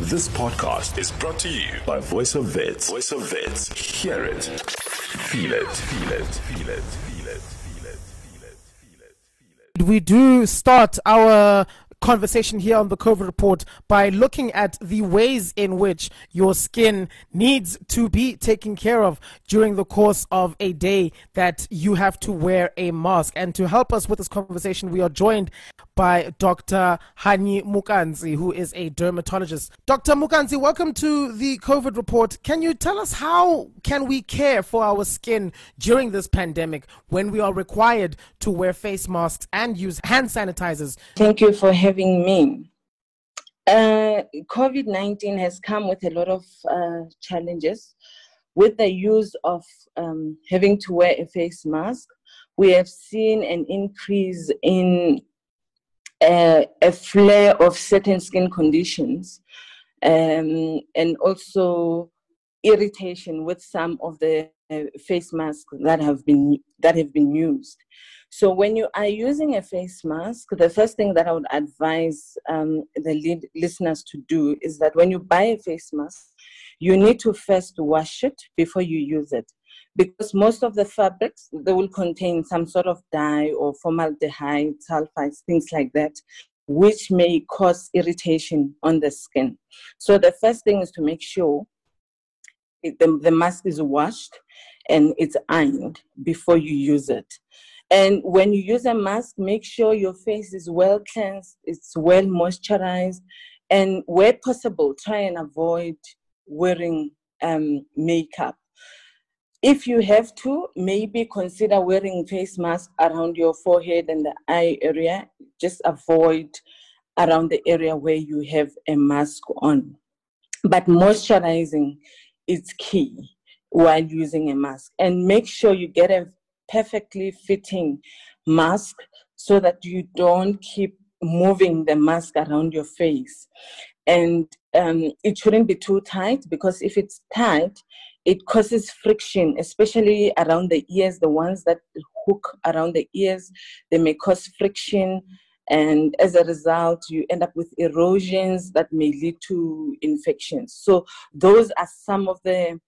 This podcast is brought to you by Voice of Wits. Voice of Wits. Hear it. Feel it. Feel it. Feel it. Feel it. Feel it. Feel it. Feel it. feel it. We do start our conversation here on the COVID report by looking at the ways in which your skin needs to be taken care of during the course of a day that you have to wear a mask. And to help us with this conversation, we are joined by Dr. Hanyi Mukansi, who is a dermatologist. Dr. Mukansi, welcome to the COVID report. Can you tell us how can we care for our skin during this pandemic when we are required to wear face masks and use hand sanitizers? Thank you for having me. Uh, COVID 19 has come with a lot of uh, challenges. With the use of um, having to wear a face mask, we have seen an increase in uh, a flare of certain skin conditions um, and also irritation with some of the uh, face masks that have been that have been used. So when you are using a face mask, the first thing that I would advise um, the lead listeners to do is that when you buy a face mask, you need to first wash it before you use it. Because most of the fabrics they will contain some sort of dye or formaldehyde sulfites things like that which may cause irritation on the skin. So the first thing is to make sure it, the, the mask is washed and it's ironed before you use it and when you use a mask make sure your face is well cleansed it's well moisturized and where possible try and avoid wearing um, makeup if you have to, maybe consider wearing face mask around your forehead and the eye area. Just avoid around the area where you have a mask on. But moisturizing is key while using a mask. And make sure you get a perfectly fitting mask so that you don't keep moving the mask around your face. And um, it shouldn't be too tight because if it's tight, it causes friction, especially around the ears, the ones that hook around the ears, they may cause friction. And as a result, you end up with erosions that may lead to infections. So, those are some of the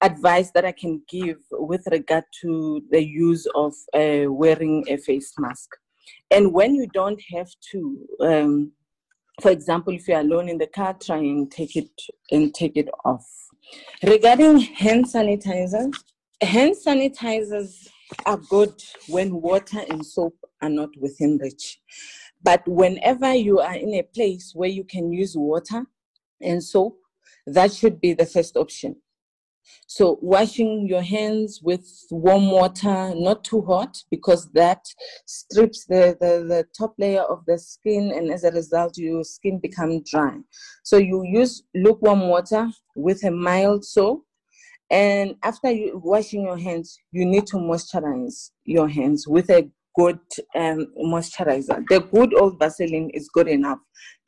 advice that I can give with regard to the use of uh, wearing a face mask. And when you don't have to, um, for example, if you're alone in the car, try and take it and take it off. Regarding hand sanitizers, hand sanitizers are good when water and soap are not within reach. But whenever you are in a place where you can use water and soap, that should be the first option. So washing your hands with warm water, not too hot, because that strips the, the, the top layer of the skin, and as a result, your skin become dry. So you use lukewarm water with a mild soap, and after you washing your hands, you need to moisturize your hands with a good um, moisturizer. The good old Vaseline is good enough.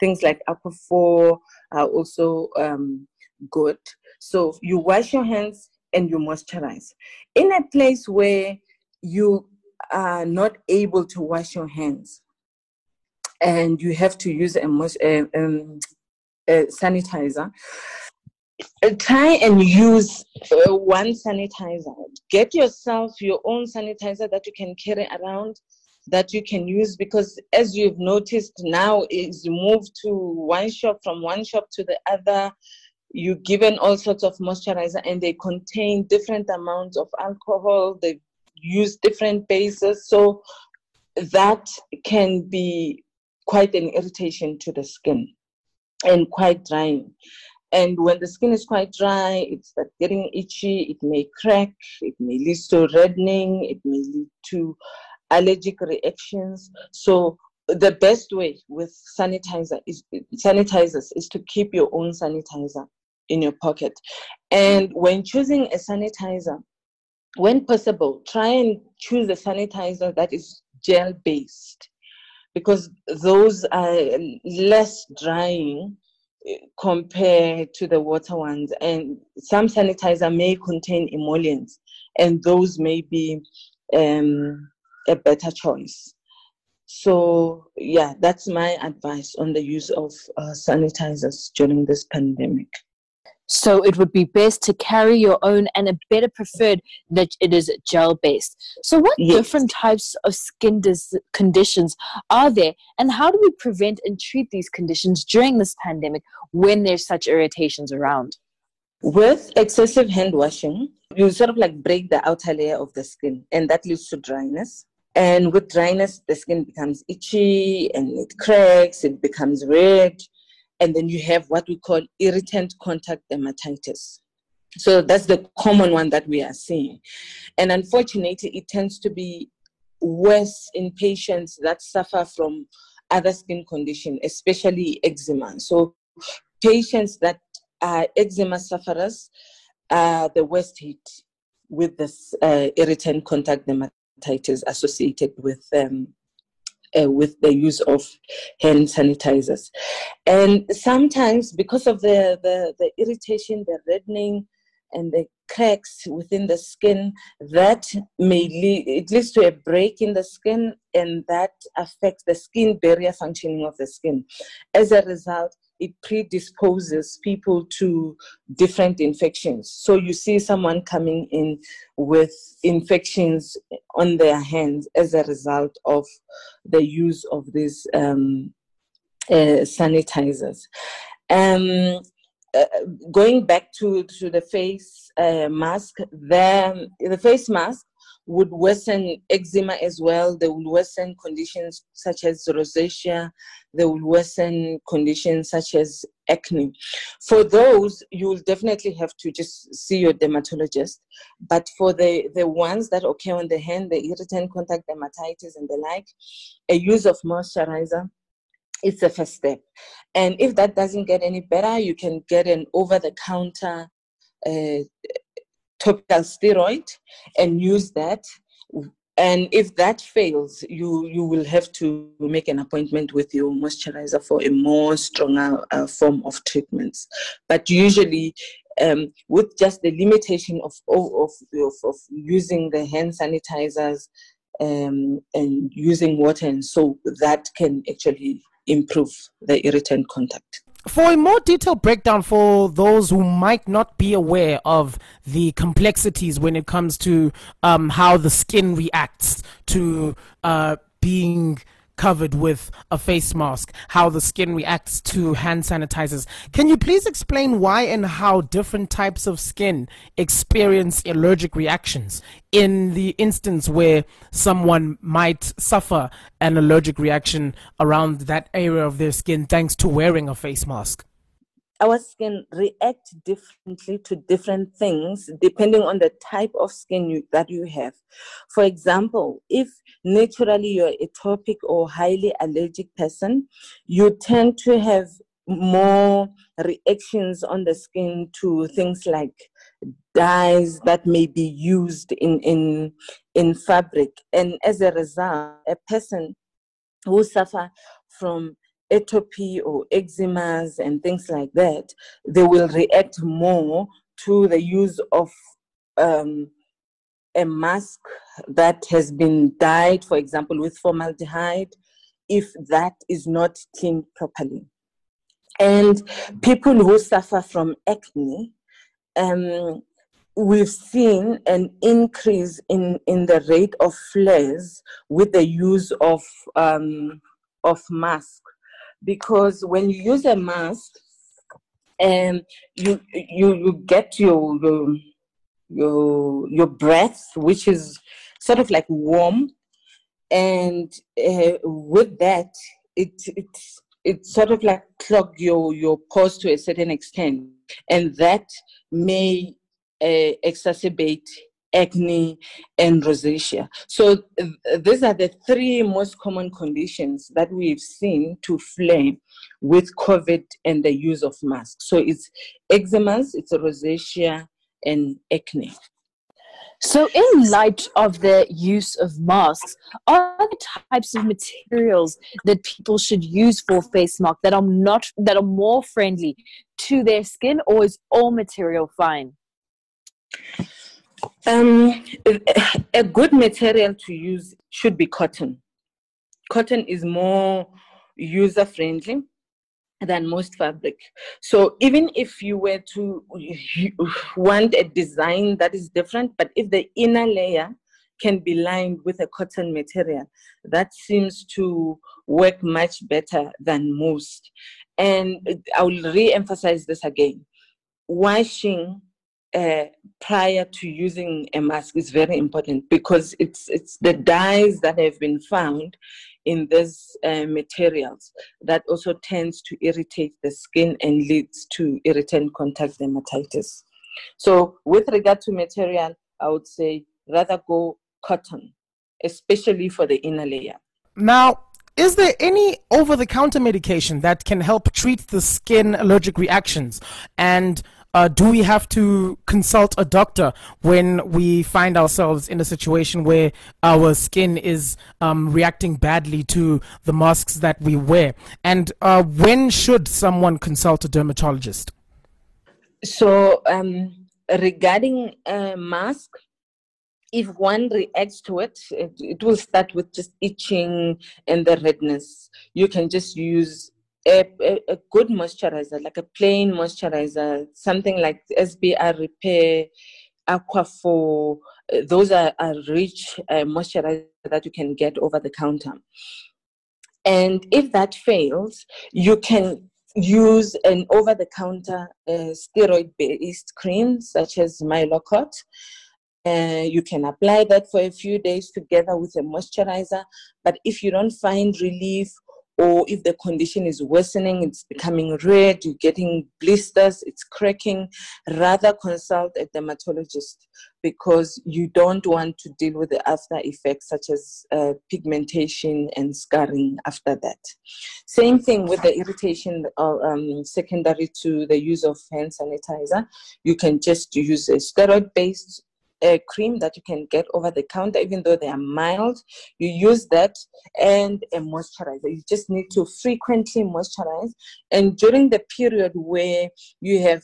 Things like Aquaphor are also um, good. So you wash your hands and you moisturize. In a place where you are not able to wash your hands and you have to use a, a, um, a sanitizer, try and use uh, one sanitizer. Get yourself your own sanitizer that you can carry around that you can use because as you've noticed now is moved to one shop from one shop to the other you're given all sorts of moisturizer and they contain different amounts of alcohol they use different bases. So that can be quite an irritation to the skin and quite drying. And when the skin is quite dry it starts getting itchy it may crack it may lead to reddening it may lead to allergic reactions. So the best way with sanitizer is sanitizers is to keep your own sanitizer in your pocket. And when choosing a sanitizer, when possible, try and choose a sanitizer that is gel based because those are less drying eh, compared to the water ones. And some sanitizer may contain emollients, and those may be um, a better choice. So, yeah, that's my advice on the use of uh, sanitizers during this pandemic. So it would be best to carry your own and a better preferred that it is gel based. So what yes. different types of skin dis- conditions are there and how do we prevent and treat these conditions during this pandemic when there's such irritations around? With excessive hand washing, you sort of like break the outer layer of the skin and that leads to dryness. And with dryness, the skin becomes itchy and it cracks, it becomes red and then you have what we call irritant contact dermatitis. So that's the common one that we are seeing. And unfortunately, it tends to be worse in patients that suffer from other skin conditions, especially eczema. So patients that are eczema sufferers are the worst hit with this uh, irritant contact dermatitis associated with um, uh, with the use of hand sanitizers. And sometimes, because of the, the, the irritation, the reddening, and the cracks within the skin that may lead it leads to a break in the skin and that affects the skin barrier functioning of the skin as a result it predisposes people to different infections. So you see someone coming in with infections on their hands as a result of the use of these um, uh, sanitizers. Um, uh, going back to, to the face uh, mask, the, the face mask would worsen eczema as well. They will worsen conditions such as rosacea. They will worsen conditions such as acne. For those, you will definitely have to just see your dermatologist. But for the, the ones that occur on the hand, the irritant contact dermatitis and the like, a use of moisturizer it's the first step. And if that doesn't get any better, you can get an over the counter uh, topical steroid and use that. And if that fails you you will have to make an appointment with your moisturizer for a more stronger uh, form of treatments. But usually um, with just the limitation of, of, of, of using the hand sanitizers um, and using water and soap that can actually improve the irritant contact for a more detailed breakdown for those who might not be aware of the complexities when it comes to um, how the skin reacts to uh, being covered with a face mask, how the skin reacts to hand sanitizers. Can you please explain why and how different types of skin experience allergic reactions in the instance where someone might suffer an allergic reaction around that area of their skin thanks to wearing a face mask? Our skin react differently to different things depending on the type of skin you, that you have. For example, if naturally you're a atopic or highly allergic person, you tend to have more reactions on the skin to things like dyes that may be used in in in fabric and as a result a person who suffer from atopy or eczemas and things like that, they will react more to the use of um, a mask that has been dyed, for example, with formaldehyde, if that is not cleaned properly. And people who suffer from acne, um, we've seen an increase in, in the rate of flares with the use of, um, of masks because when you use a mask, um, you you you get your your your, your breath, which is sort of like warm, and uh, with that, it it it sort of like clog your your pores to a certain extent, and that may uh, exacerbate acne, and rosacea. So th- these are the three most common conditions that we've seen to flare with COVID and the use of masks. So it's eczemas, it's rosacea, and acne. So, in light of the use of masks, are the types of materials that people should use for face mask that are not that are more friendly to their skin, or is all material fine? Um, a good material to use should be cotton. cotton is more user friendly than most fabric. So even if you were to want a design that is different, but if the inner layer can be lined with a cotton material, that seems to work much better than most. And I will re-emphasize this again. Washing uh, prior to using a mask is very important because it's it's the dyes that have been found in these uh, materials that also tends to irritate the skin and leads to irritant contact dermatitis. So with regard to material, I would say rather go cotton, especially for the inner layer. Now, is there any over the counter medication that can help treat the skin allergic reactions? And uh, do we have to consult a doctor when we find ourselves in a situation where our skin is um, reacting badly to the masks that we wear? And uh, when should someone consult a dermatologist? So, um, regarding a mask, if one reacts to it, it, it, will start with just itching and the redness. You can just use a, a, a good moisturizer, like a plain moisturizer, something like SBR Repair, Aquaphor. Those are, are rich uh, moisturizer that you can get over the counter. And if that fails, you can use an over the counter uh, steroid based cream such as Mylocort uh, you can apply that for a few days together with a moisturizer. But if you don't find relief, or if the condition is worsening, it's becoming red, you're getting blisters, it's cracking, rather consult a dermatologist because you don't want to deal with the after effects such as uh, pigmentation and scarring after that. Same thing with the irritation uh, um, secondary to the use of hand sanitizer. You can just use a steroid based a cream that you can get over the counter, even though they are mild. You use that and a moisturizer. You just need to frequently moisturize. And during the period where you have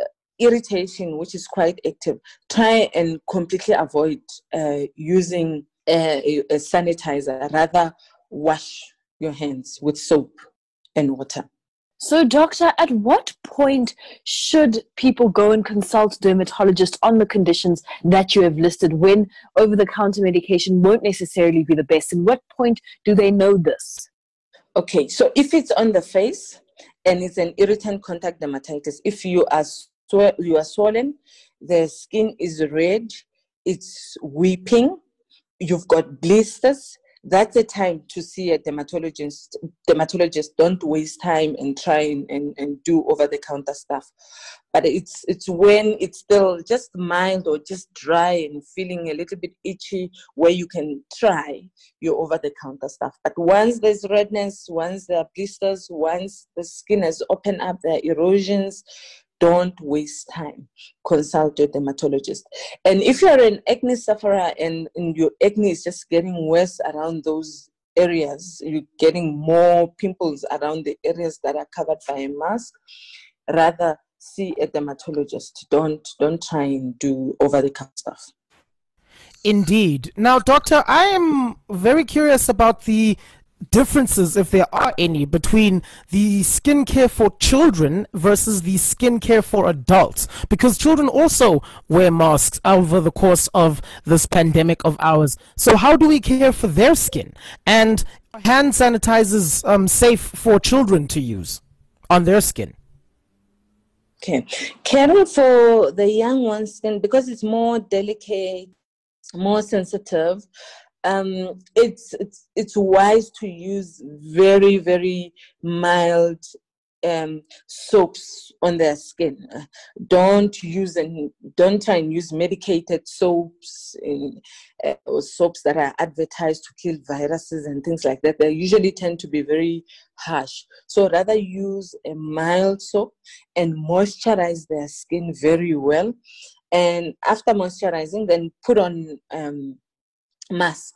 uh, irritation, which is quite active, try and completely avoid uh, using a, a sanitizer. Rather, wash your hands with soap and water. So, doctor, at what point should people go and consult a dermatologist on the conditions that you have listed when over the counter medication won't necessarily be the best? And what point do they know this? Okay, so if it's on the face and it's an irritant contact dermatitis, if you are sw- you are swollen, the skin is red, it's weeping, you've got blisters, that's the time to see a dermatologist dermatologist don't waste time and try and, and, and do over the counter stuff. But it's it's when it's still just mild or just dry and feeling a little bit itchy where you can try your over the counter stuff. But once there's redness once there are blisters once the skin has opened up there are erosions don't waste time. Consult your dermatologist. And if you're an acne sufferer and, and your acne is just getting worse around those areas, you're getting more pimples around the areas that are covered by a mask, rather see a dermatologist. Don't don't try and do over the counter stuff. Indeed. Now, doctor, I am very curious about the differences, if there are any, between the skincare for children versus the skincare for adults? Because children also wear masks over the course of this pandemic of ours. So, how do we care for their skin? And hand sanitizers um, safe for children to use on their skin? Okay, caring for the young one's skin because it's more delicate, more sensitive um, it's it's it's wise to use very very mild um, soaps on their skin. don't use and don't try and use medicated soaps in, uh, or soaps that are advertised to kill viruses and things like that. They usually tend to be very harsh. So rather use a mild soap and moisturize their skin very well. And after moisturizing, then put on um, mask.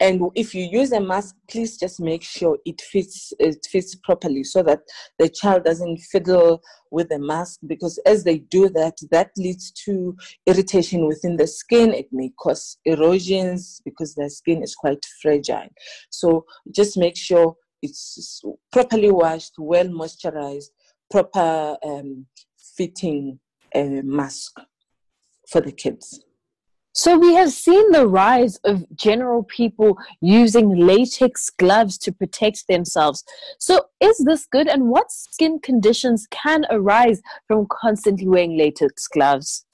And if you use a mask please just make sure it fits it fits properly so that the child doesn't fiddle with the mask because as they do that that leads to irritation within the skin. It may cause erosions because the skin is quite fragile. So just make sure it's properly washed well moisturized proper um, fitting uh, mask for the kids so we have seen the rise of general people using latex gloves to protect themselves. So is this good and what skin conditions can arise from constantly wearing latex gloves?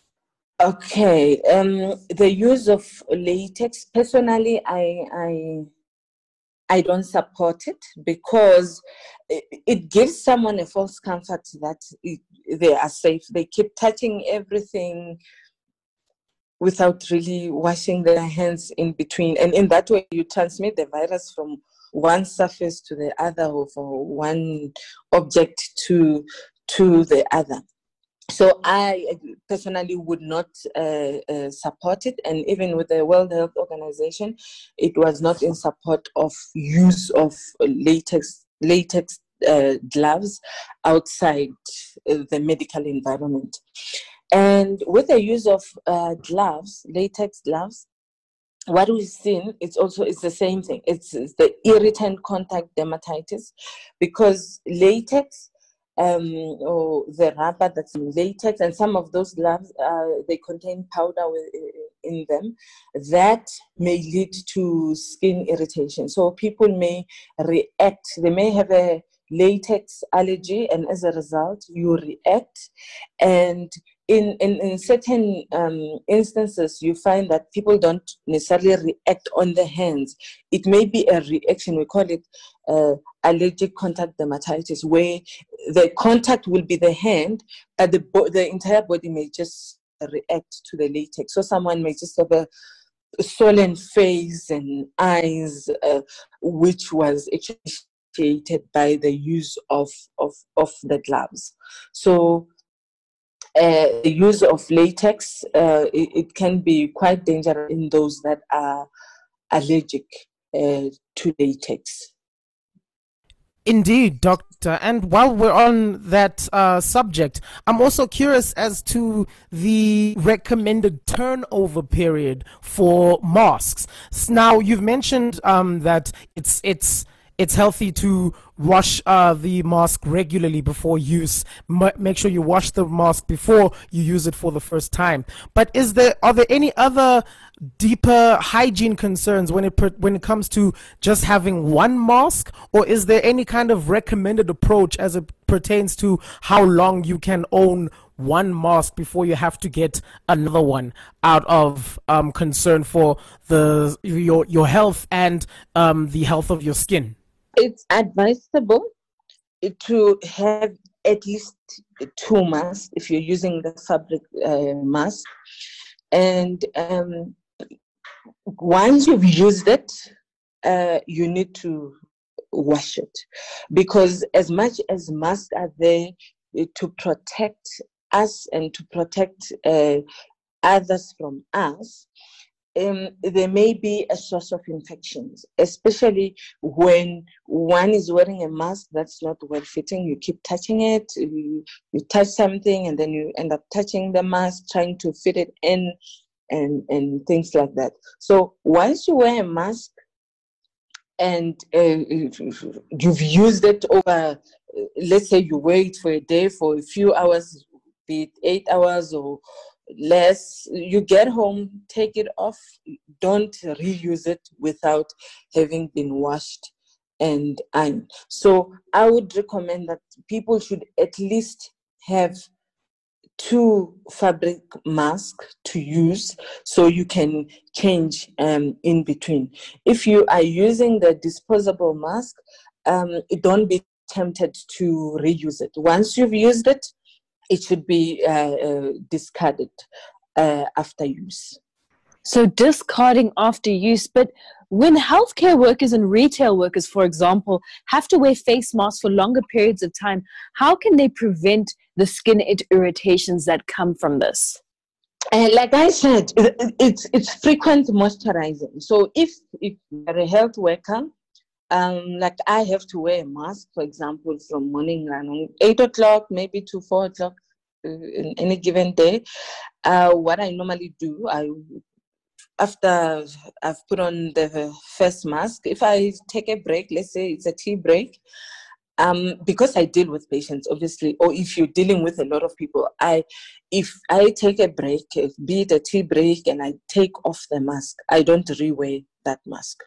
Okay, um, the use of latex, personally, I, I, I don't support it because it, it gives someone a false comfort that it, they are safe. They keep touching everything without really washing their hands in between. And in that way, you transmit the virus from one surface to the other or from one object to, to the other. So I personally would not uh, uh, support it, and even with the World Health Organization, it was not in support of use of latex latex uh, gloves outside uh, the medical environment. And with the use of uh, gloves, latex gloves, what we've seen it's also it's the same thing. It's, it's the irritant contact dermatitis because latex um, or the rubber that's in latex, and some of those gloves uh, they contain powder in them that may lead to skin irritation. So people may react. They may have a latex allergy, and as a result, you react and in, in, in certain um, instances, you find that people don't necessarily react on the hands. It may be a reaction, we call it uh, allergic contact dermatitis, where the contact will be the hand, but the, bo- the entire body may just react to the latex. So someone may just have a swollen face and eyes, uh, which was actually by the use of, of, of the gloves. So the use of latex, uh, it, it, can be quite dangerous in those that are allergic uh, to latex. Indeed, doctor. And while we're on that uh, subject, I'm also curious as to the recommended turnover period for masks. Now, you've mentioned um, that it's it's it's healthy to wash uh, the mask regularly before use. M- make sure you wash the mask before you use it for the first time. But is there are there any other deeper hygiene concerns when it per- when it comes to just having one mask, or is there any kind of recommended approach as it pertains to how long you can own one mask before you have to get another one out of um, concern for the your your health and um, the health of your skin? It's advisable to have at least two masks if you're using the fabric uh, mask. And um, once you've used it, uh, you need to wash it because as much as masks are there to protect us and to protect uh, others from us, um, there may be a source of infections, especially when one is wearing a mask that's not well fitting. You keep touching it, you, you touch something, and then you end up touching the mask, trying to fit it in, and, and things like that. So once you wear a mask and uh, you've used it over, let's say you wait for a day for a few hours, be it eight hours or less you get home take it off don't reuse it without having been washed and so i would recommend that people should at least have two fabric masks to use so you can change um, in between. If you are using the disposable mask um, don't be tempted to reuse it. Once you've used it it should be uh, uh, discarded uh, after use. So, discarding after use, but when healthcare workers and retail workers, for example, have to wear face masks for longer periods of time, how can they prevent the skin irritations that come from this? And like I said, it's it's frequent moisturizing. So if if you're a health worker, um, like I have to wear a mask, for example, from morning around eight o'clock, maybe to four o'clock uh, in any given day. Uh, what I normally do, I after I've put on the first mask, if I take a break, let's say it's a tea break, um, because I deal with patients, obviously, or if you're dealing with a lot of people, I, if I take a break, be it a tea break, and I take off the mask, I don't rewear that mask.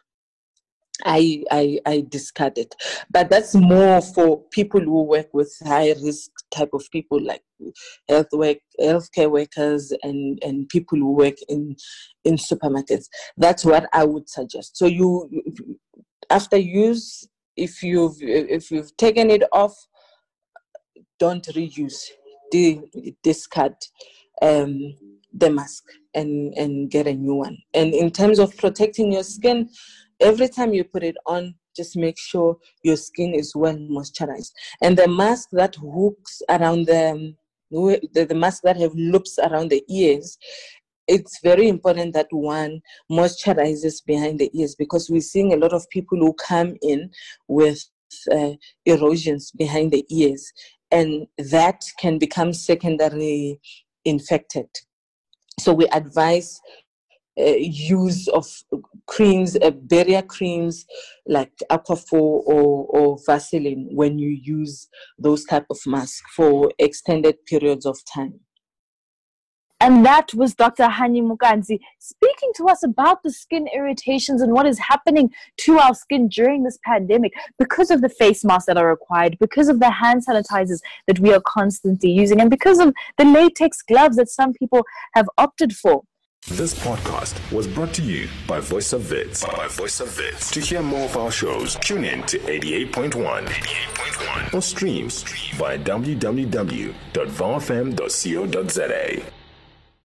I, I, I discard it. But that's more for people who work with high risk type of people like health work, healthcare workers and, and people who work in, in supermarkets. That's what I would suggest. So you, after use, if you've, if you've taken it off, don't reuse, de- discard um, the mask and, and get a new one. And in terms of protecting your skin, every time you put it on, just make sure your skin is well moisturized. And the mask that hooks around the, the, the mask that have loops around the ears, it's very important that one moisturizes behind the ears because we're seeing a lot of people who come in with uh, erosions behind the ears, and that can become secondary infected. So we advise uh, use of creams, uh, barrier creams like Aquaphor or, or Vaseline when you use those type of masks for extended periods of time. And that was Dr. Hanyi Mukansi speaking to us about the skin irritations and what is happening to our skin during this pandemic because of the face masks that are required, because of the hand sanitizers that we are constantly using, and because of the latex gloves that some people have opted for. This podcast was brought to you by Voice of Wits. By Voice of Wits. To hear more of our shows, tune in to 88.1, 88.1 or stream via www.vowfm.co.za.